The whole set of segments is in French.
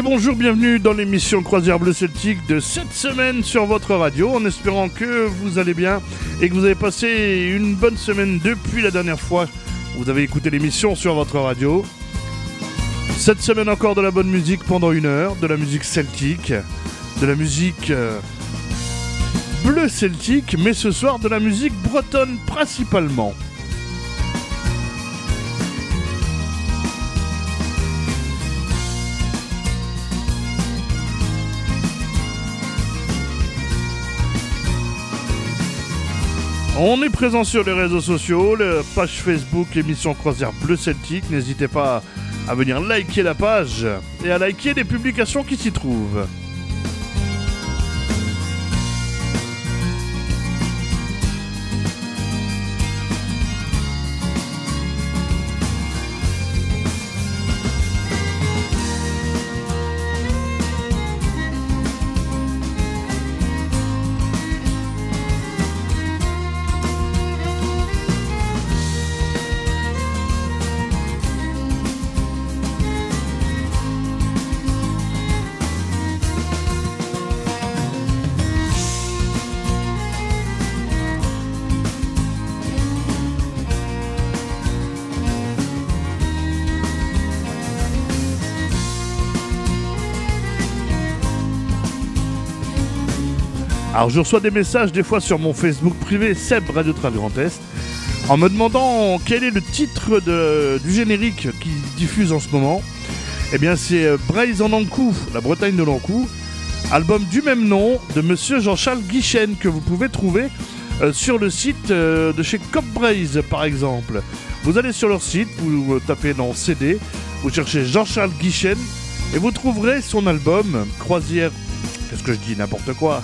Et bonjour, bienvenue dans l'émission Croisière Bleu Celtique de cette semaine sur votre radio, en espérant que vous allez bien et que vous avez passé une bonne semaine depuis la dernière fois où vous avez écouté l'émission sur votre radio. Cette semaine encore de la bonne musique pendant une heure, de la musique celtique, de la musique euh, bleu celtique, mais ce soir de la musique bretonne principalement. On est présent sur les réseaux sociaux, la page Facebook émission Croisière Bleu Celtique. N'hésitez pas à venir liker la page et à liker les publications qui s'y trouvent. Alors je reçois des messages des fois sur mon Facebook privé Seb Radio Train Grand Est en me demandant quel est le titre du générique qui diffuse en ce moment. Eh bien c'est euh, Braise en Ankou, la Bretagne de l'Ankou, album du même nom de monsieur Jean-Charles Guichen que vous pouvez trouver euh, sur le site euh, de chez Cop Braise par exemple. Vous allez sur leur site, vous tapez dans CD, vous cherchez Jean-Charles Guichen et vous trouverez son album Croisière Qu'est-ce que je dis N'importe quoi.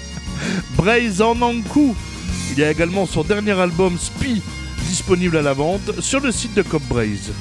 Braise en Ankou. Il y a également son dernier album Spi disponible à la vente sur le site de Cop Braise.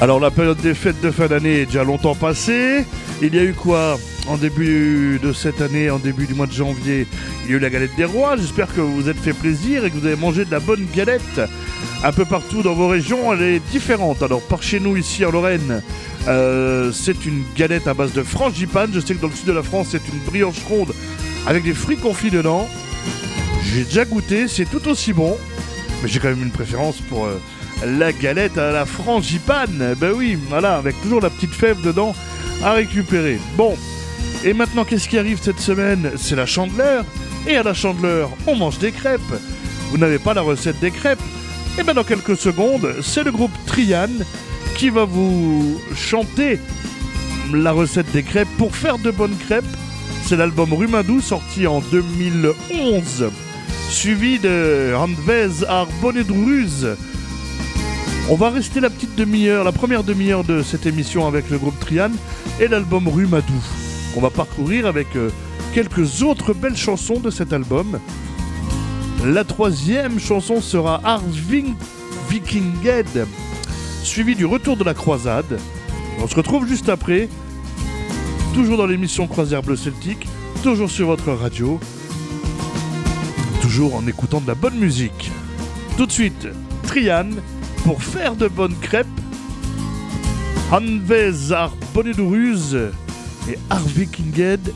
Alors la période des fêtes de fin d'année est déjà longtemps passée. Il y a eu quoi en début de cette année, en début du mois de janvier? Il y a eu la galette des rois. J'espère que vous vous êtes fait plaisir et que vous avez mangé de la bonne galette. Un peu partout dans vos régions, elle est différente. Alors par chez nous ici en Lorraine, euh, c'est une galette à base de frangipane. Je sais que dans le sud de la France, c'est une brioche ronde avec des fruits confits dedans. J'ai déjà goûté, c'est tout aussi bon. Mais j'ai quand même une préférence pour... Euh, la galette à la frangipane. Ben oui, voilà, avec toujours la petite fève dedans à récupérer. Bon, et maintenant qu'est-ce qui arrive cette semaine? C'est la chandeleur. Et à la chandeleur, on mange des crêpes. Vous n'avez pas la recette des crêpes? Et bien dans quelques secondes, c'est le groupe Trian qui va vous chanter la recette des crêpes pour faire de bonnes crêpes. C'est l'album Rumadou sorti en 2011, suivi de Handvez Arbonedruz on va rester la petite demi-heure, la première demi-heure de cette émission avec le groupe Trian et l'album Rue Madou. On va parcourir avec euh, quelques autres belles chansons de cet album. La troisième chanson sera Arving Vikinged, suivi du Retour de la Croisade. On se retrouve juste après, toujours dans l'émission Croisière Bleu Celtique, toujours sur votre radio, toujours en écoutant de la bonne musique. Tout de suite, Trian pour faire de bonnes crêpes. Hanvezar Boneduruz et Harvey Kinghead.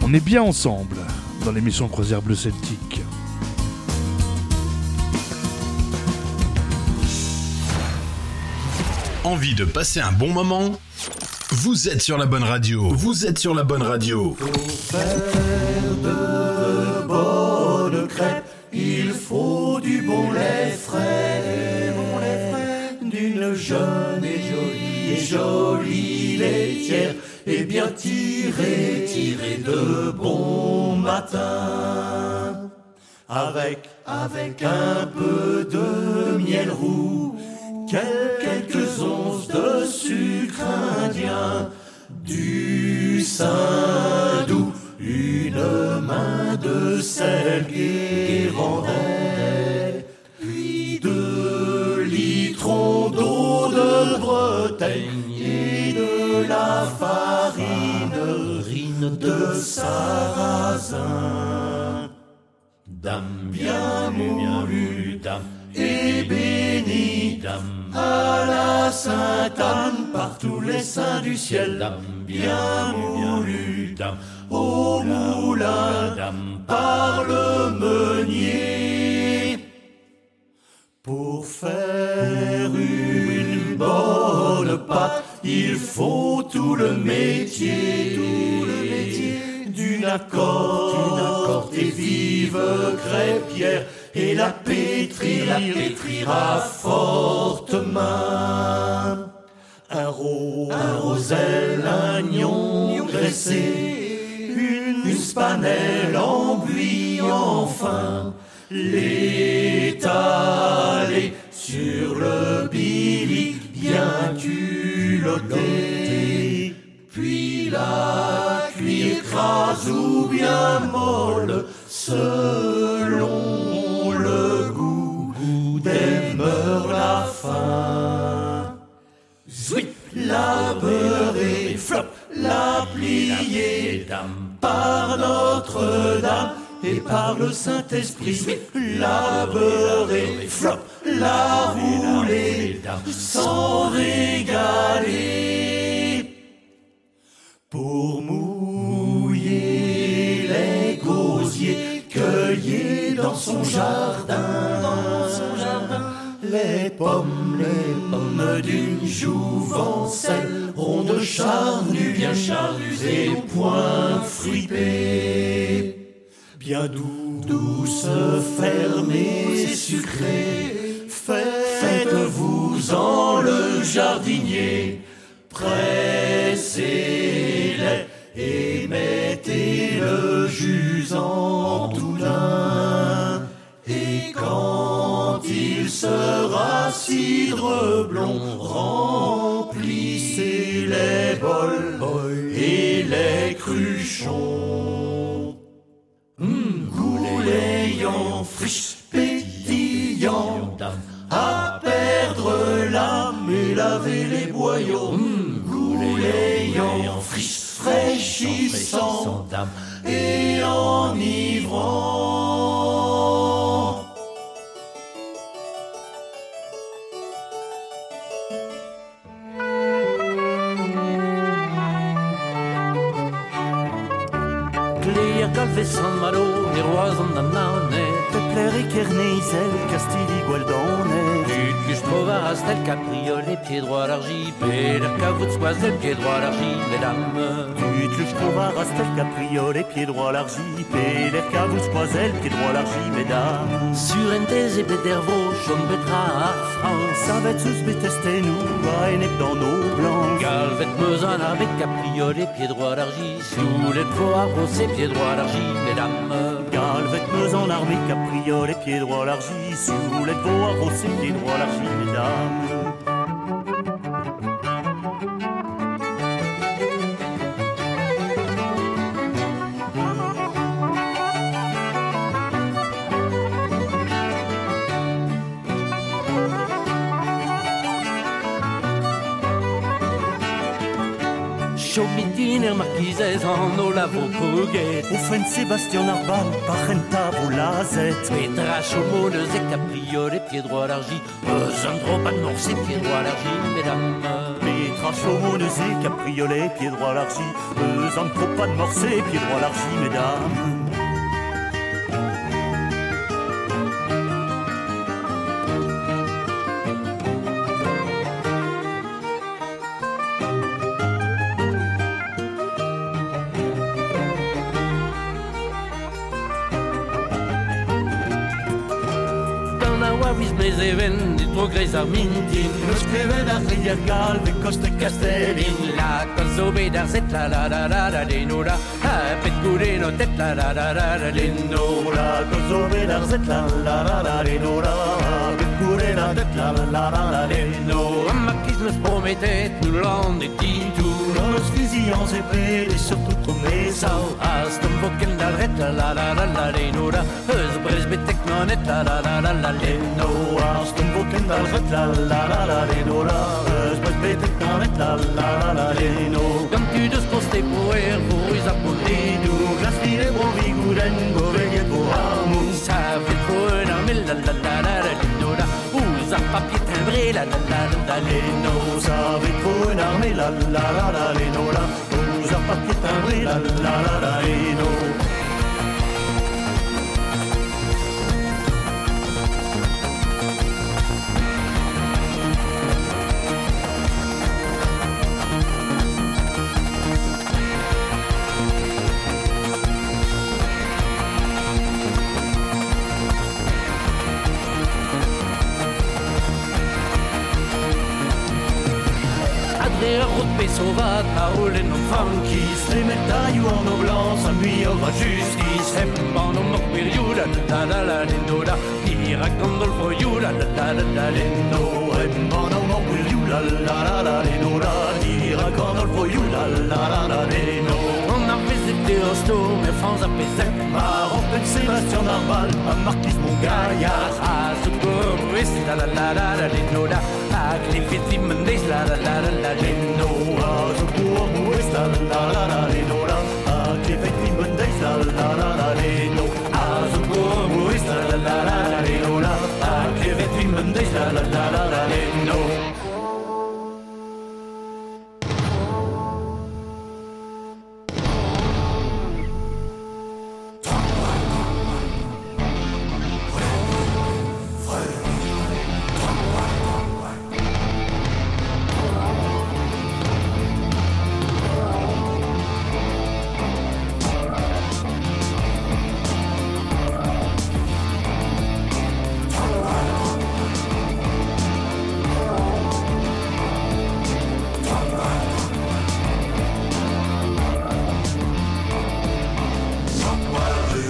On est bien ensemble dans l'émission Croisière Bleu Celtique. Envie de passer un bon moment? Vous êtes sur la bonne radio. Vous êtes sur la bonne radio. Pour faire de bonnes crêpes il faut du bon lait frais, d'une jeune et jolie et jolie laitière, et bien tiré, tiré de bon matin. Avec, avec un peu de miel roux, quelques onces de sucre indien, du sein doux, une main de sel guérandais, puis deux litrons d'eau de Bretagne et de la farine de sarrasin. Dame bien moulu, dame et bénie, dame à la Sainte-Anne par tous les saints du ciel, dame bien moulu, dame au moulin, dame par le meunier. Pour faire une bonne pâte, il faut tout le métier, tout le métier. D'une accord, et vive crêpière et la pétrir, la pétrir à forte main. Un, rose, un roselle, un gnon graissé, une, une spanelle en buis enfin, l'étaler sur le bilic bien culotté, puis la cuire crase ou bien molle selon le goût des mœurs la faim. Zouip, la beurrer, flop, la plier, par Notre-Dame et par le Saint-Esprit, la beurrer, flop, la rouler, sans régaler. Pour mouiller les gosiers cueillis dans son jardin, dans son jardin, les pommes, les pommes d'une jouvencelle, rondes charnues, bien charnues et point fripées bien doux, douce, fermée, sucrée. Faites-vous-en le jardinier, pressez-les et mettez le jus en doudin. Et quand il sera cidre blond, cruchons. Mmh, gouléant, friche, pétillant, à perdre l'âme et laver les boyaux. Mmh, gouléant, friche, fraîchissant, et enivrant. Pepler i Kerneisel, Castille Gualdone. Tutluche provaras tel capriole, pieds droits l'argile. Péler cavout soisel, pieds droits l'argile, mesdames. Tutluche provaras tel capriole, pied droit l'argile. Péler cavus poisel, pied droit l'argile, mesdames. Sur un et d'ervo, chom betra à France. Savet sus beteste nous, va enek dans nos blancs. Galvet mezan avec capriole, pieds droits l'argile. Sous les poids rosés, pieds droits l'argile, meus en armée, capriole, pied droit l'argile. Sous les veaux arrosés, pied droit l'argile, mesdames. Chaumitiner marquises en olavo Sébastien Arbal, parenta volazet. Petra capriole, pieds droits l'argile. Besoin trop pas de morse, pieds droits l'argile, mesdames. Petra chaumones et capriolet, pied droit l'argile. Besoin de trop pas de morcé, pied droit l'argile, mesdames. Rier galve, coste castellin. In la cosa bedar zet la la la la la denora. Ha pet gure no tet la la la la la denora. La gozo bedar zet la la la la lenora. Bet kurena det la la la la la No, makis me nos promettait nous l'en est dit tout Nos fusillants épais et surtout promet ça Hast een boeken daar red la la la la leno da Heus bres betek no net la la la la la leno Als een boeken daar het la la la la leno la Heus met beter dan het la la la la leno Quand tu dus koste poer voor is apporté Du glas die de bon viguren go veille pour amour Ça fait pour un armée la la la la la leno da Us a papier timbré la la la la la leno Leno ça avec pour une armée la la la la leno la Nous a papier timbré la la la la funky Qui se les médailles en nos blancs s'ennuie au va justice Hemban o mok bir jula la la la leno da Dira Gandolfo jula la la la la leno No, en mono mo will you la la la la leno la Dira con al for la la la la leno On a visité Osto, mais France a pesé Maroc, Sébastien Narbal, un marquis mon gaillard Ah, ce corps, la la la la la leno da la la la la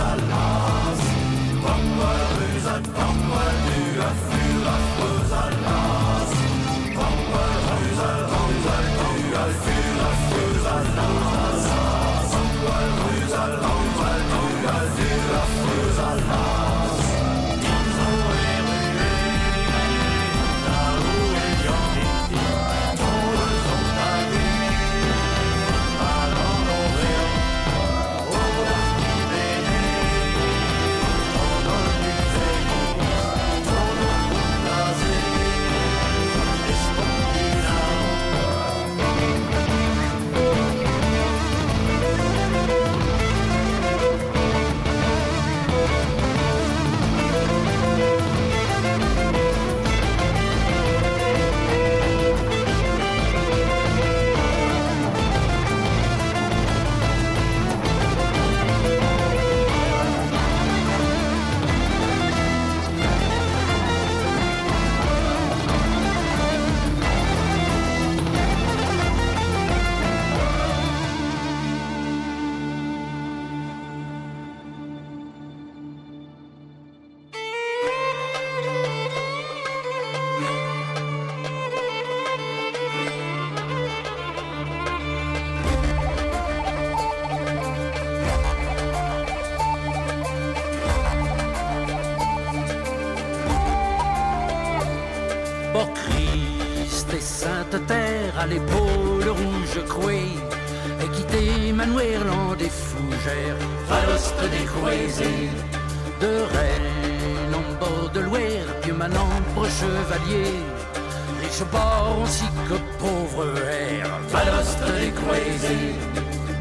une Valoste des croisés, de Rennes en bord de l'Ouer, puis maintenant chevalier. Riche port ainsi que pauvre air, des croisés.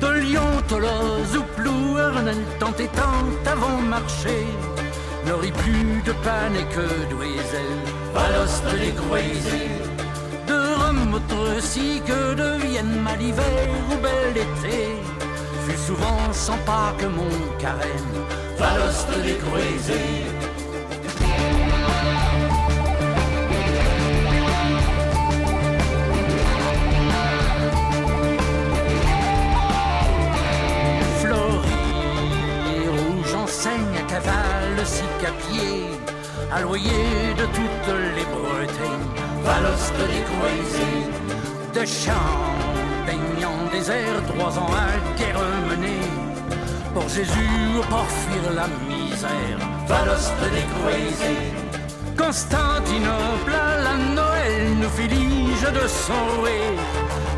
De Lyon, Toloz ou Plouernel, tant et tant avant marché. N'aurait plus de panne et que Valoste des croisés autre si que devienne mal hiver ou bel été souvent sans pas que mon carême valoste décroisé. et rouge enseigne à cavale, si qu'à pied, loyer de toutes les Bretagnes Valoste décroisé de champs baignant désert, trois ans à. Jésus, pour fuir la misère, Valoste décroisé Constantinople la Noël nous filige de son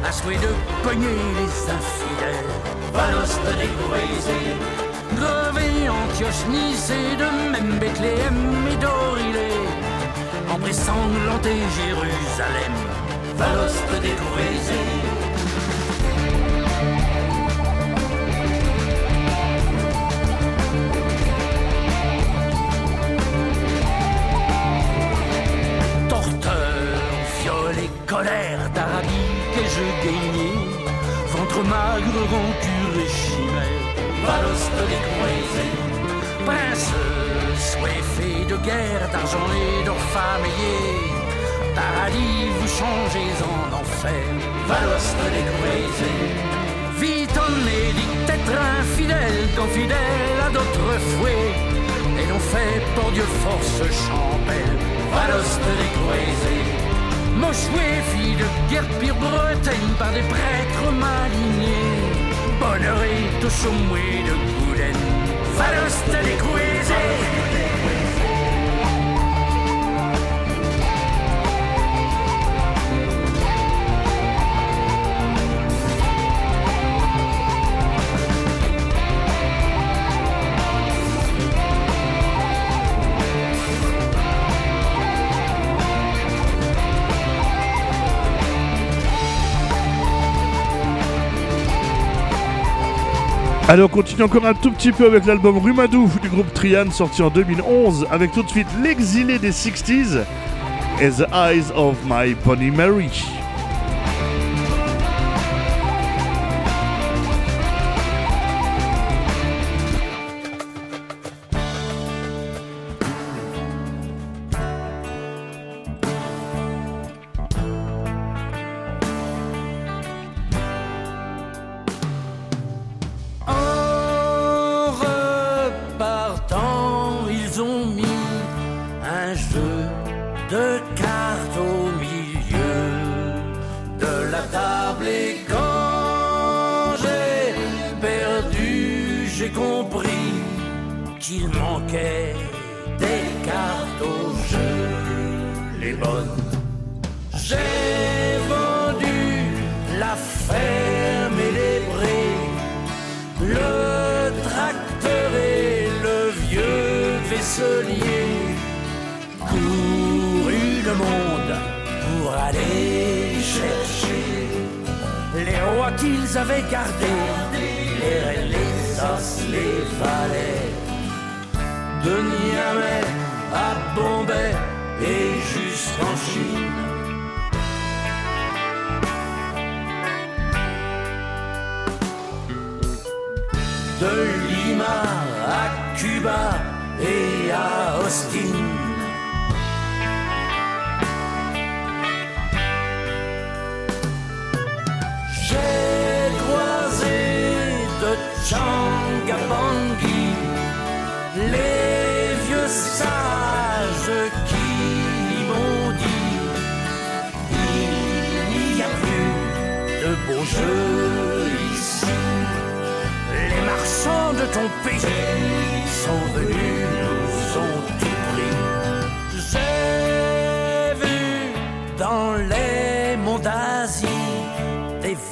à souhait de pogner les infidèles, Valoste décroisé Grevé Antioche, Nice de même Bethléem et d'Orilée ombre sanglantée Jérusalem, Valoste décroisé. Colère d'Arabie que je gagnais, ventre magre, rancure et chimère, Valoste décroisé. Prince fait de guerre, d'argent et d'or. Paradis, vous changez en enfer, Valoste décroisé. Vite en édicte être infidèle, fidèle à d'autres fouets. Et l'on fait pour Dieu force champelle, Valoste décroisé. Mochoué, fille de guerre pire Bretagne par des prêtres malignés. Bonheur et de chaumoué de Goulaine, Valoste décroisé. Allez, on continue encore un tout petit peu avec l'album Rumadou du groupe Trian sorti en 2011 avec tout de suite l'exilé des 60s, As the Eyes of My Bonnie Mary.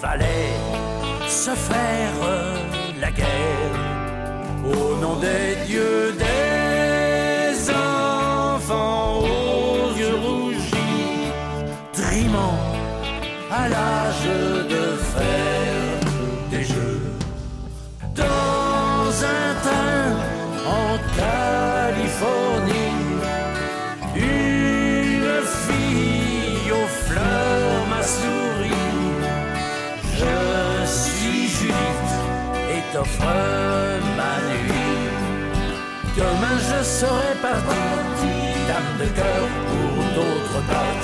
fallait se faire la guerre au nom des dieux des enfants aux yeux rougis, trimant à l'âge de fer. Ma nuit. Demain je serai parti, dame de cœur pour d'autres parties.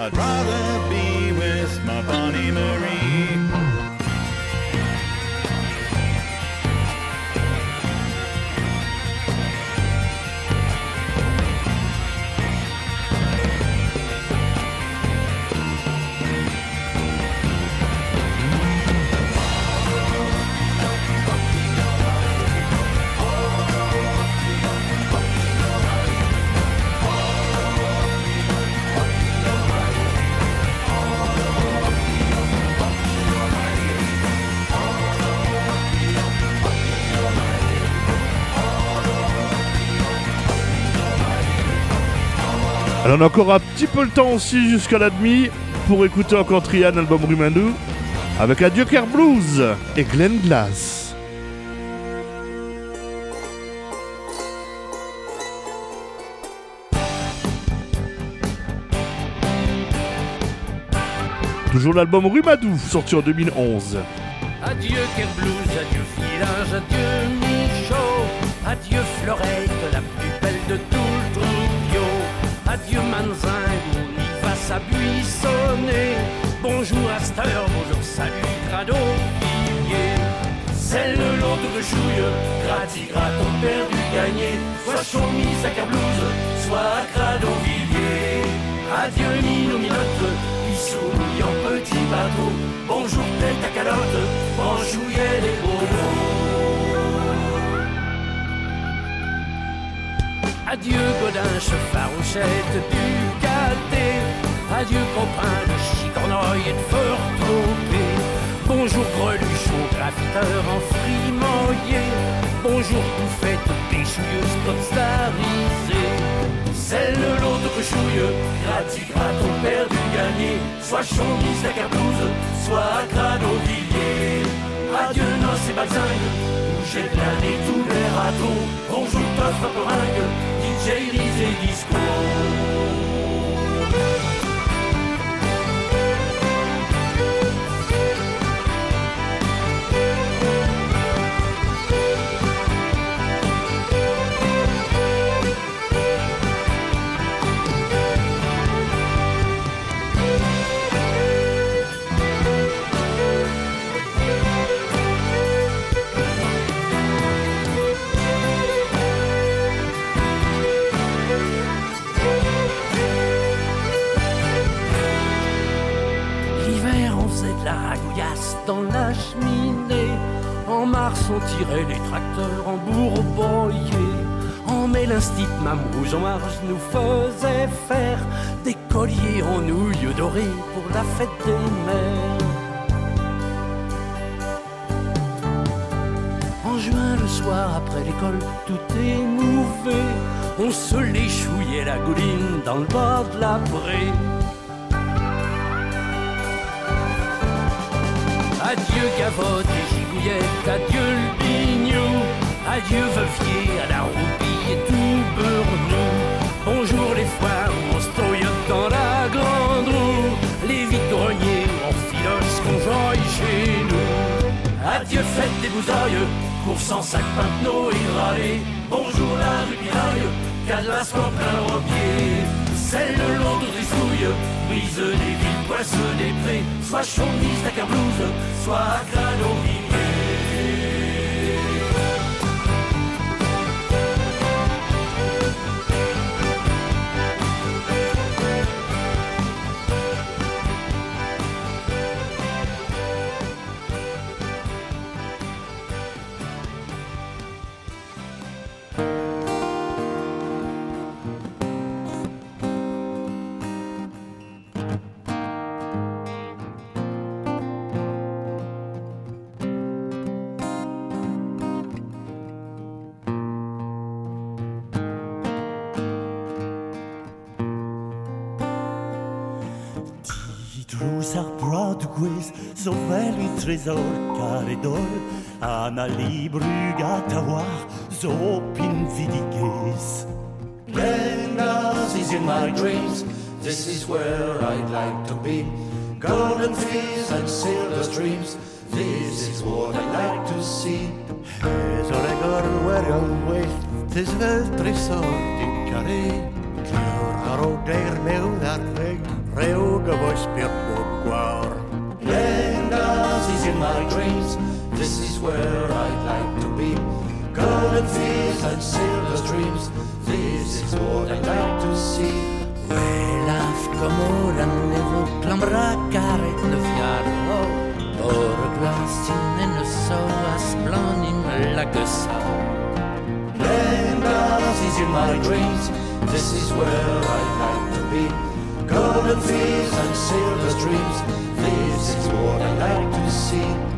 I'd rather be with my Bonnie Marie. On a encore un petit peu le temps aussi jusqu'à la demi pour écouter encore Trian, album Rumandou, avec la Joker Blues et Glenn Glass. Toujours l'album Rumadou, sorti en 2011. Adieu Kerblues, adieu village, adieu mon Adieu Fleurette, la plus belle de tout le trio. Adieu Manzing, on y va s'abuissonner. Bonjour Astor, bonjour salut Crado C'est le lot de chouille, gratigrat, ton perdu gagné. Soit chemise à cablouse, soit Villiers. Adieu Mino Minotte, Bissouli en petit bateau. Bonjour tête à calotte, bonjour les beaux Adieu Godin, farouchette du gâté. Adieu copain de chicornoy et de fort Bonjour greluchon, graviteur en frimoyer. Bonjour bouffette, péchouilleuse, popstarisée. C'est le lot de chouille, gratigrat, ton père du gagné. Soit chomise à Cablouze, soit crado villiers. Adieu noces et balzingues, où j'ai plané tous les râteaux. Bonjour toffre peringue, DJ et Disco. Dans la cheminée. En mars, on tirait les tracteurs en bourboyer. En mai, l'instit Mamouge en marge nous faisait faire des colliers en nouilles dorées pour la fête des mères. En juin, le soir, après l'école, tout émouvé, on se l'échouillait la gouline dans le bord de la brée. Adieu gavotte et gigouillette, adieu le adieu veuvier à la roupie et tout beurnou. Bonjour les foires, on se dans la grande roue, les vides-greniers, on filoche qu'on joye chez nous. Adieu fête des bousailles, course en sac pinteau et râler. Bonjour la rue cadlas en plein repied. C'est le long de tristouille, brise des villes, poisse des prés, soit chaumise à blouse, soit crâne Sauver un trésor care dor Ana librugat a war zo pin vidiges. Glendas is in my dreams This is where I'd like to be. Golden fields and silver streams This is what I'd like to see. Ez oregor where on west Tis vel tresor din care Clor ar o clear, mewn ar clear, Rewg o foes in my dreams. This is where I'd like to be. Golden fields and silver streams. This is what I'd like to see. Welaf komora nevo klamra karet ne fiarlo. Or glasin en le so asplanim la gesa. Lendas is in my dreams. This is where I'd like to be. Golden fields and silver streams. This is what I like to see.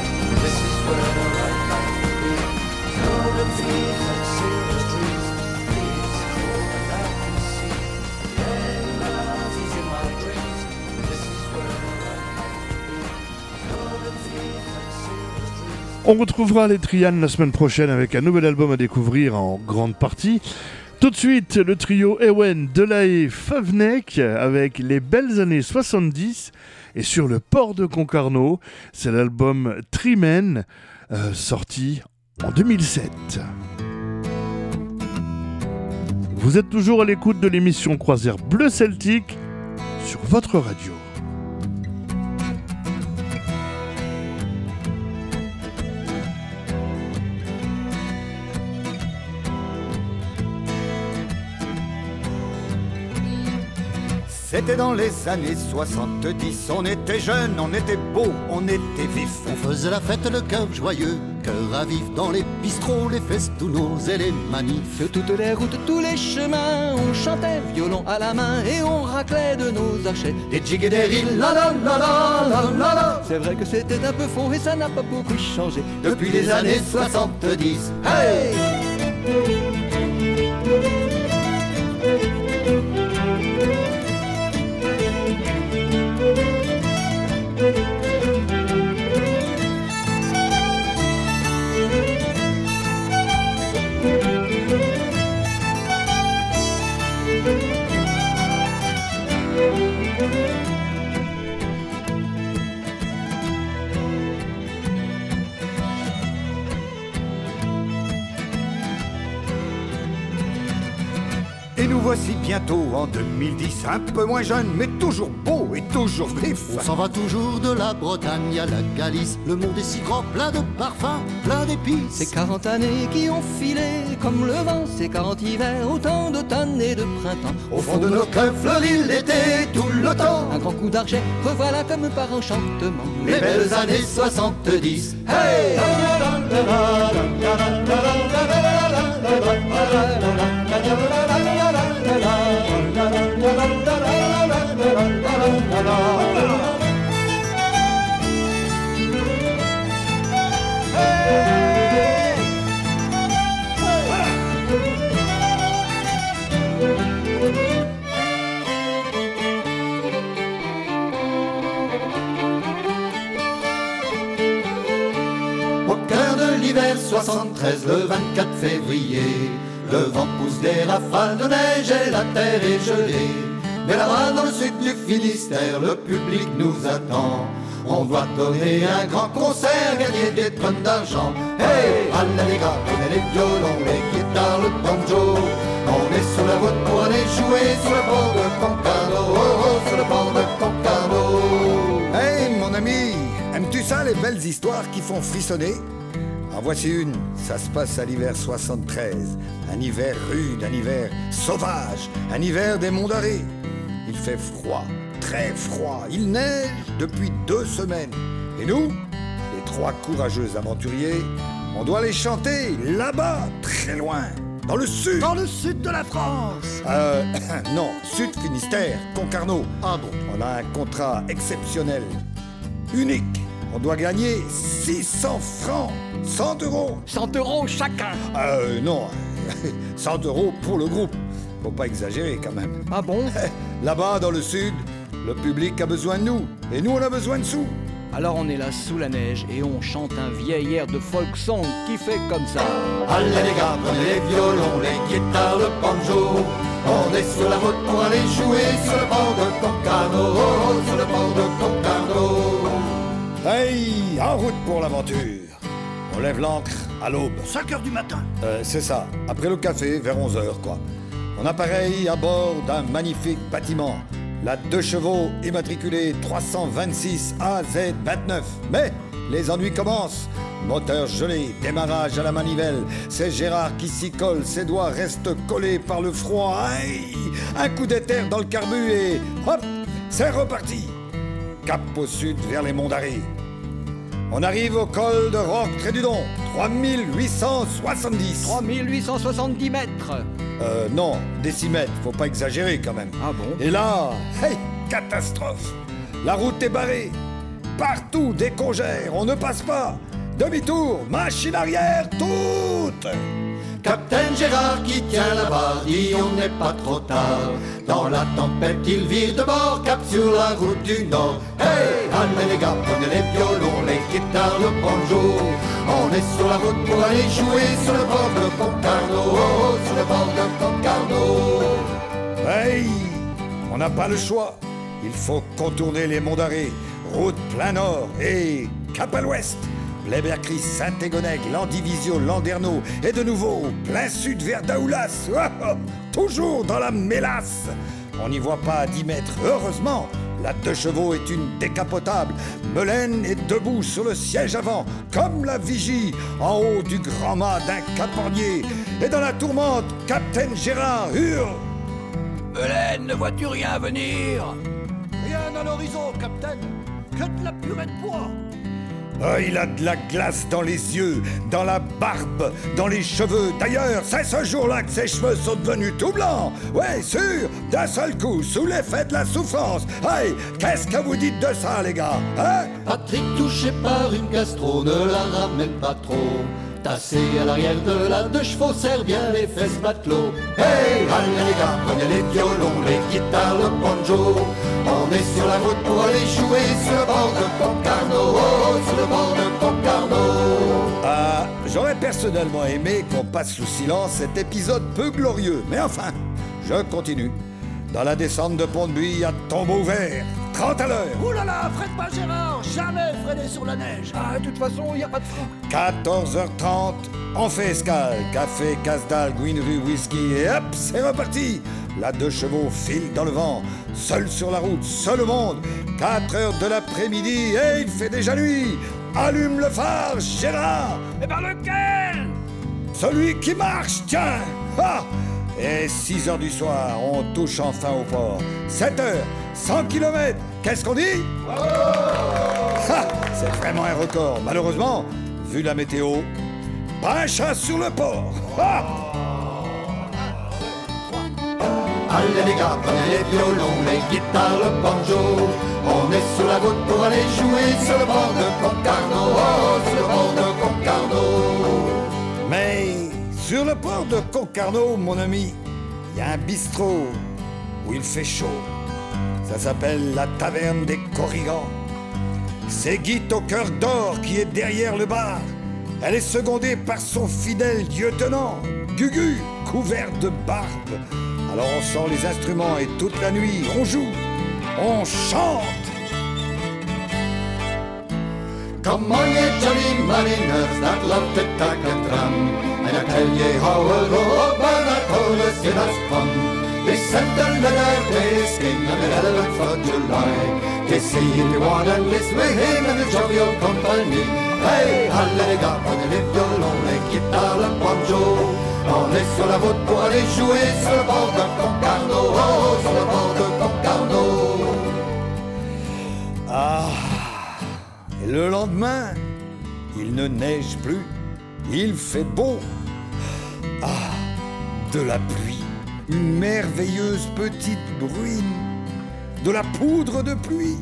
On retrouvera les Trianes la semaine prochaine avec un nouvel album à découvrir en grande partie. Tout de suite, le trio Ewen, Delahaye, Favnek avec les belles années 70 et sur le port de Concarneau, c'est l'album Trimen euh, sorti en 2007. Vous êtes toujours à l'écoute de l'émission Croisière Bleu Celtique sur votre radio. C'était dans les années 70, on était jeunes, on était beau, on était vif. On faisait la fête, le cœur joyeux, cœur à vif dans les bistrots, les festounos et les manifs. Sur toutes les routes, tous les chemins, on chantait violon à la main et on raclait de nos archets. Des jig et des la la la la la la la. C'est vrai que c'était un peu faux et ça n'a pas beaucoup changé depuis les années 70. Hey! 2010, un peu moins jeune, mais toujours beau et toujours vif. On s'en va toujours de la Bretagne à la Galice. Le monde est si grand, plein de parfums, plein d'épices. Ces 40 années qui ont filé comme le vent, ces 40 hivers, autant d'automne et de printemps. Au fond de nos cœurs fleurit l'été tout le temps. Un grand coup d'argent, revoilà comme par enchantement. Les belles années 70. Hey! le 24 février. Le vent pousse des rafales de neige et la terre est gelée. Mais là-bas, dans le sud du Finistère, le public nous attend. On doit donner un grand concert, gagner des tonnes d'argent. Hey, allez les gars, prenez les violons, les guitares, le banjo. On est sur la route pour aller jouer sur le bord de Concarneau, oh, oh, sur le bord de Hey, mon ami, aimes-tu ça les belles histoires qui font frissonner? En voici une, ça se passe à l'hiver 73. Un hiver rude, un hiver sauvage, un hiver des monts d'arrêt. Il fait froid, très froid. Il neige depuis deux semaines. Et nous, les trois courageux aventuriers, on doit les chanter là-bas, très loin, Dans le sud Dans le sud de la France Euh, non, sud Finistère, Concarneau. Ah bon On a un contrat exceptionnel, unique. On doit gagner 600 francs, 100 euros. 100 euros chacun Euh, non, 100 euros pour le groupe. Faut pas exagérer quand même. Ah bon? Là-bas, dans le sud, le public a besoin de nous. Et nous, on a besoin de sous. Alors on est là sous la neige et on chante un vieil air de folk song qui fait comme ça. Allez les gars, prenez les violons, les guitares, le banjo. On est sur la route pour aller jouer sur le port de Concarneau, sur le port de Concarneau. Hey, en route pour l'aventure. On lève l'ancre à l'aube. 5 heures du matin Euh, c'est ça, après le café, vers 11h, quoi. On appareille à bord d'un magnifique bâtiment. La deux chevaux immatriculée 326 AZ29. Mais les ennuis commencent. Moteur gelé, démarrage à la manivelle. C'est Gérard qui s'y colle, ses doigts restent collés par le froid. Aïe Un coup d'éther dans le carbu et hop C'est reparti Cap au sud vers les monts d'Arrée. On arrive au col de Roc-Trédudon, 3870. 3870 mètres Euh, non, décimètres, faut pas exagérer quand même. Ah bon? Et là, hey, catastrophe La route est barrée. Partout des congères, on ne passe pas. Demi-tour, machine arrière, toute Capitaine Gérard qui tient la barre dit on n'est pas trop tard. Dans la tempête, il vire de bord, cap sur la route du Nord. Hey, allez les gars, prenez les violons, les guitares, le banjo. On est sur la route pour aller jouer sur le bord de Concarneau, oh, sur le bord de Concarneau. Hey On n'a pas le choix. Il faut contourner les monts d'Arrée, route plein nord et cap à l'ouest. Blébercry, Saint-Égonègue, Landivisio, Landerneau et de nouveau plein sud vers Daoulas. Oh, oh, toujours dans la mélasse. On n'y voit pas à 10 mètres. Heureusement, la deux chevaux est une décapotable. Melaine est debout sur le siège avant, comme la vigie, en haut du grand mât d'un capornier. Et dans la tourmente, Capitaine Gérard hurle. Hélène, ne vois-tu rien venir? Rien à l'horizon, capitaine Que de la purée de bois Ah, il a de la glace dans les yeux, dans la barbe, dans les cheveux. D'ailleurs, c'est ce jour-là que ses cheveux sont devenus tout blancs. Ouais, sûr, d'un seul coup, sous l'effet de la souffrance. Hey, qu'est-ce que vous dites de ça, les gars Hein? Patrick touché par une gastro, ne la ramène pas trop. Tassé à l'arrière de la deux chevaux, serre bien les fesses matelot. Hey, allez les gars, prenez les violons, les guitares, le banjo. On est sur la route pour aller jouer sur le bord de Concarneau, oh, sur le bord de Concarneau. Ah, j'aurais personnellement aimé qu'on passe sous silence cet épisode peu glorieux. Mais enfin, je continue. Dans la descente de Pont-de-Buis, à tombeau vert, 30 à l'heure. Ouh là là, freine pas Gérard Jamais freiner sur la neige Ah, de toute façon, y a pas de frein. 14h30, on fait escale. Café, casse-dalle, Guineru, whisky et hop, c'est reparti. La deux chevaux file dans le vent, seul sur la route, seul au monde. 4 heures de l'après-midi et il fait déjà nuit. Allume le phare, Gérard. Eh ben lequel? Celui qui marche, tiens Ah Et 6 heures du soir, on touche enfin au port. 7 heures, 100 km, qu'est-ce qu'on dit? Ah, C'est vraiment un record. Malheureusement, vu la météo, pas un chat sur le port. Ah Allez les gars, prenez les violons, les guitares, le banjo. On est sur la route pour aller jouer sur le bord de Concarneau, oh, sur le bord de Concarneau. Mais sur le port de Concarneau, mon ami, il y a un bistrot où il fait chaud. Ça s'appelle la taverne des Corrigans. C'est Guy au cœur d'or qui est derrière le bar. Elle est secondée par son fidèle lieutenant, Gugu, couvert de barbe. Alors on sort les instruments et toute la nuit, on joue, on chante. Come on, ye jolly mariners that love to tack a drum. And I tell ye how a and a chorus it has come. They sent a to his king on the 11th of July. To see you want to list with him in the jovial company. Hey, alléluia, prenez les violons, les guitares, le banjo. On est sur la route pour aller jouer sur le bord de Concarneau. Oh, sur le bord de Concarneau. Ah le lendemain, il ne neige plus, il fait beau. Ah de la pluie, une merveilleuse petite bruine, de la poudre de pluie.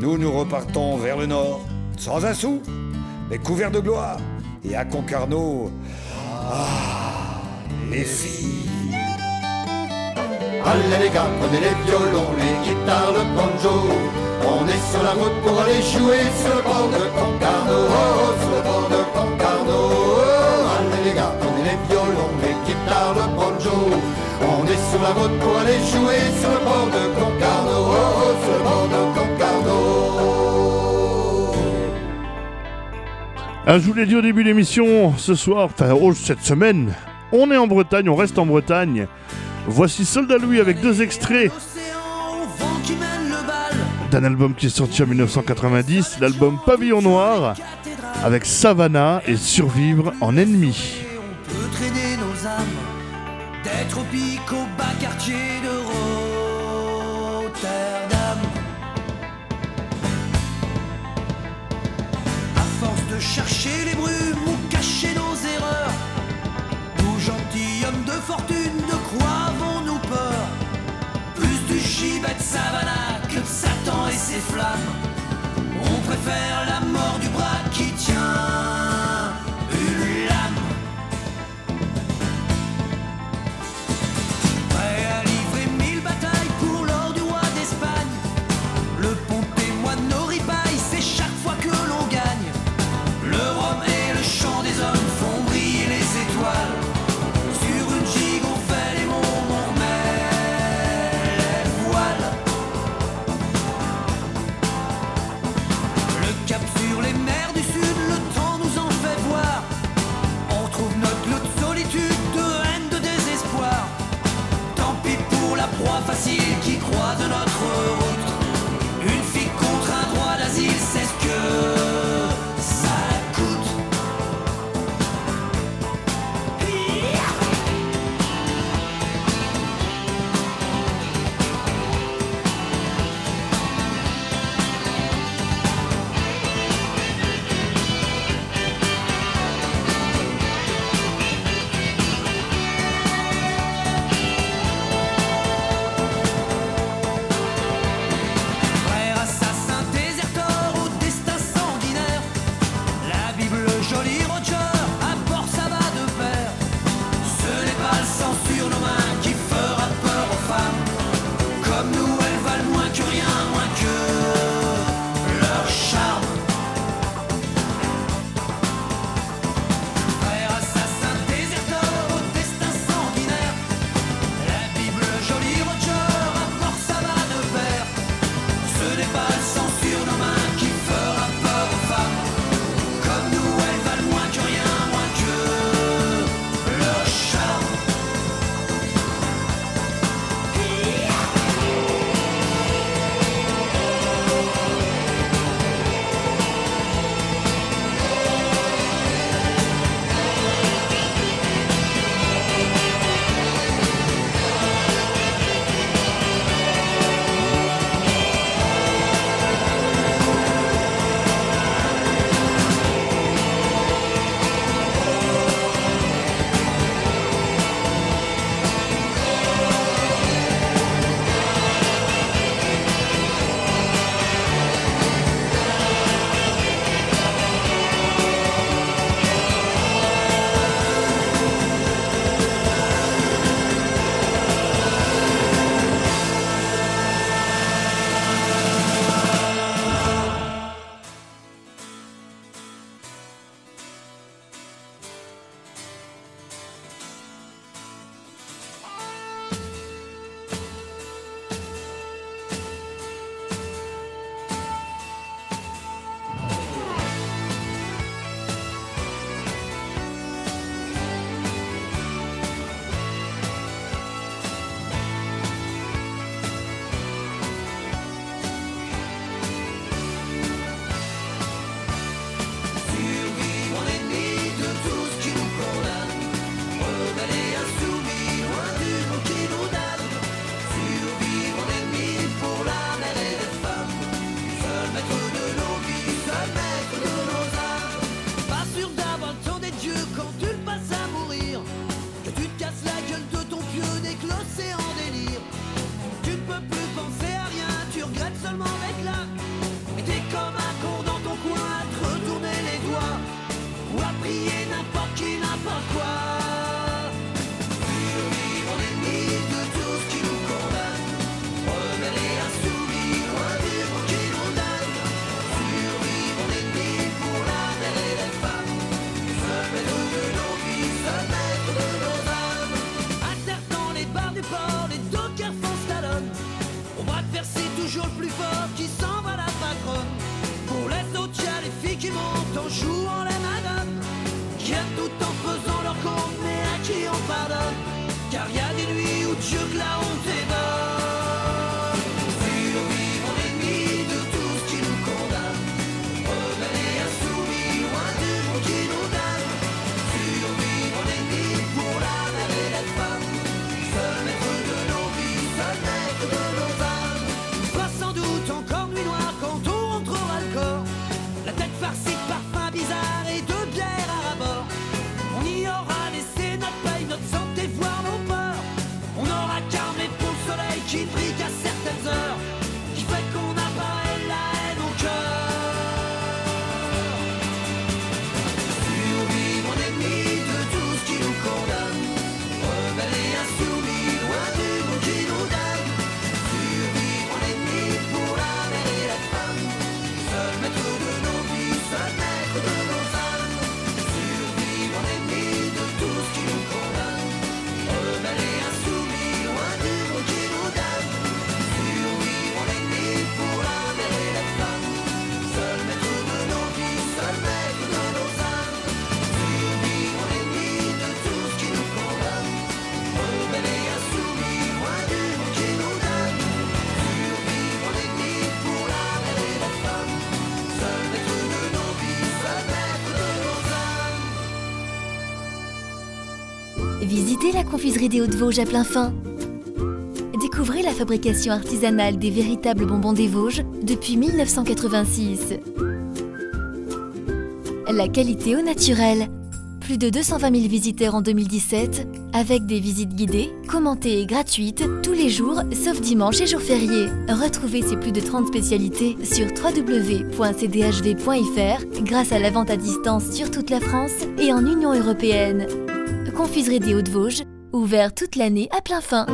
Nous nous repartons vers le nord, sans un sou, mais couverts de gloire. Et à Concarneau, ah, les filles. Allez les gars, prenez les violons, les guitares, la route pour aller jouer sur le bord de Concarneau, oh, sur le bord de Concarneau. Oh, allez les gars, prenez les violons, les guitares, le banjo. On est sur la route pour aller jouer sur le bord de Concarneau, oh, sur le bord de Concarneau. Ah, je vous l'ai dit au début de l'émission, ce soir, enfin oh, cette semaine, on est en Bretagne, on reste en Bretagne. Voici Soldat Louis avec deux extraits d'un album qui est sorti en 1990, l'album Pavillon Noir, avec Savannah et Survivre en ennemi. On peut traîner nos âmes des tropiques au bas quartier de Rotterdam. À force de chercher les brumes ou cacher nos erreurs, nous gentilshommes de fortune, de quoi avons-nous peur Plus du gibet de Savannah On préfère la mort du bras qui confiserie des Hautes-Vosges à plein fin. Découvrez la fabrication artisanale des véritables bonbons des Vosges depuis 1986. La qualité au naturel. Plus de 220 000 visiteurs en 2017, avec des visites guidées, commentées et gratuites tous les jours, sauf dimanche et jours fériés. Retrouvez ces plus de 30 spécialités sur www.cdhv.fr grâce à la vente à distance sur toute la France et en Union européenne. Confiserie des Hauts-de-Vosges, ouvert toute l'année à plein fin.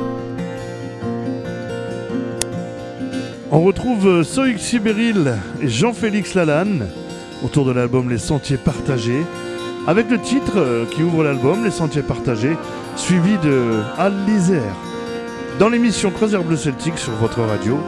On retrouve euh, Soïk Sibéril et Jean-Félix Lalanne autour de l'album Les Sentiers Partagés, avec le titre euh, qui ouvre l'album Les Sentiers Partagés, suivi de Al Lizer, dans l'émission Croisière Bleu Celtique sur votre radio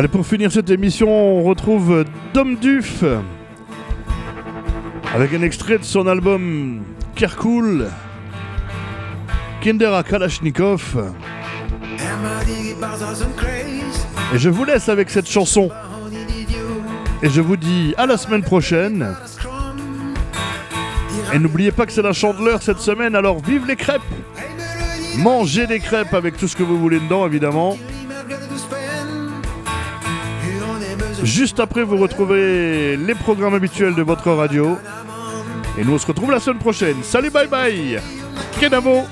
Allez, pour finir cette émission, on retrouve Dom Duf avec un extrait de son album Kerkoul, Kindera Kalashnikov. Et je vous laisse avec cette chanson. Et je vous dis à la semaine prochaine. Et n'oubliez pas que c'est la chandeleur cette semaine, alors vive les crêpes Mangez des crêpes avec tout ce que vous voulez dedans, évidemment. Juste après, vous retrouvez les programmes habituels de votre radio. Et nous, on se retrouve la semaine prochaine. Salut, bye bye Kenavo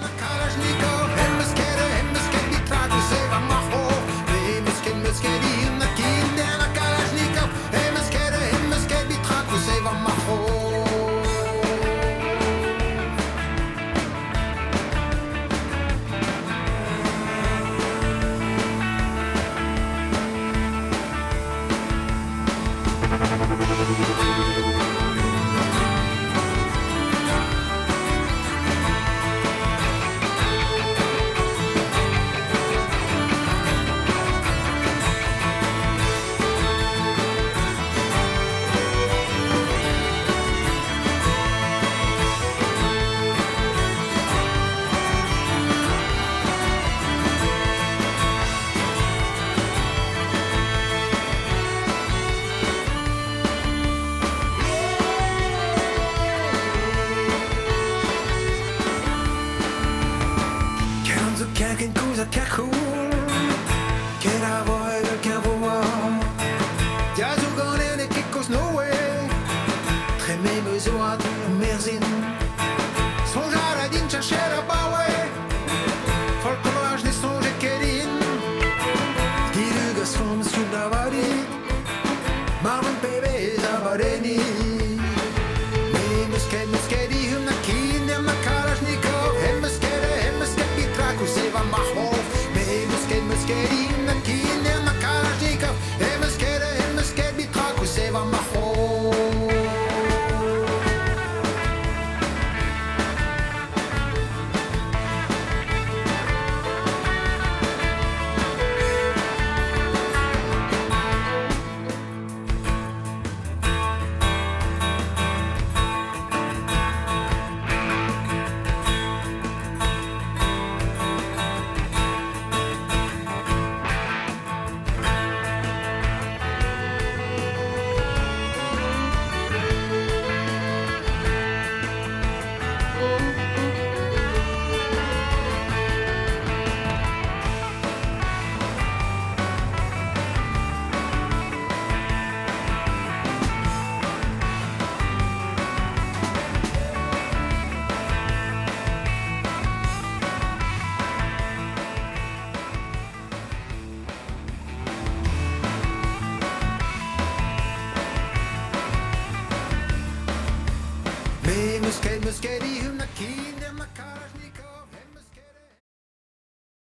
the cackle.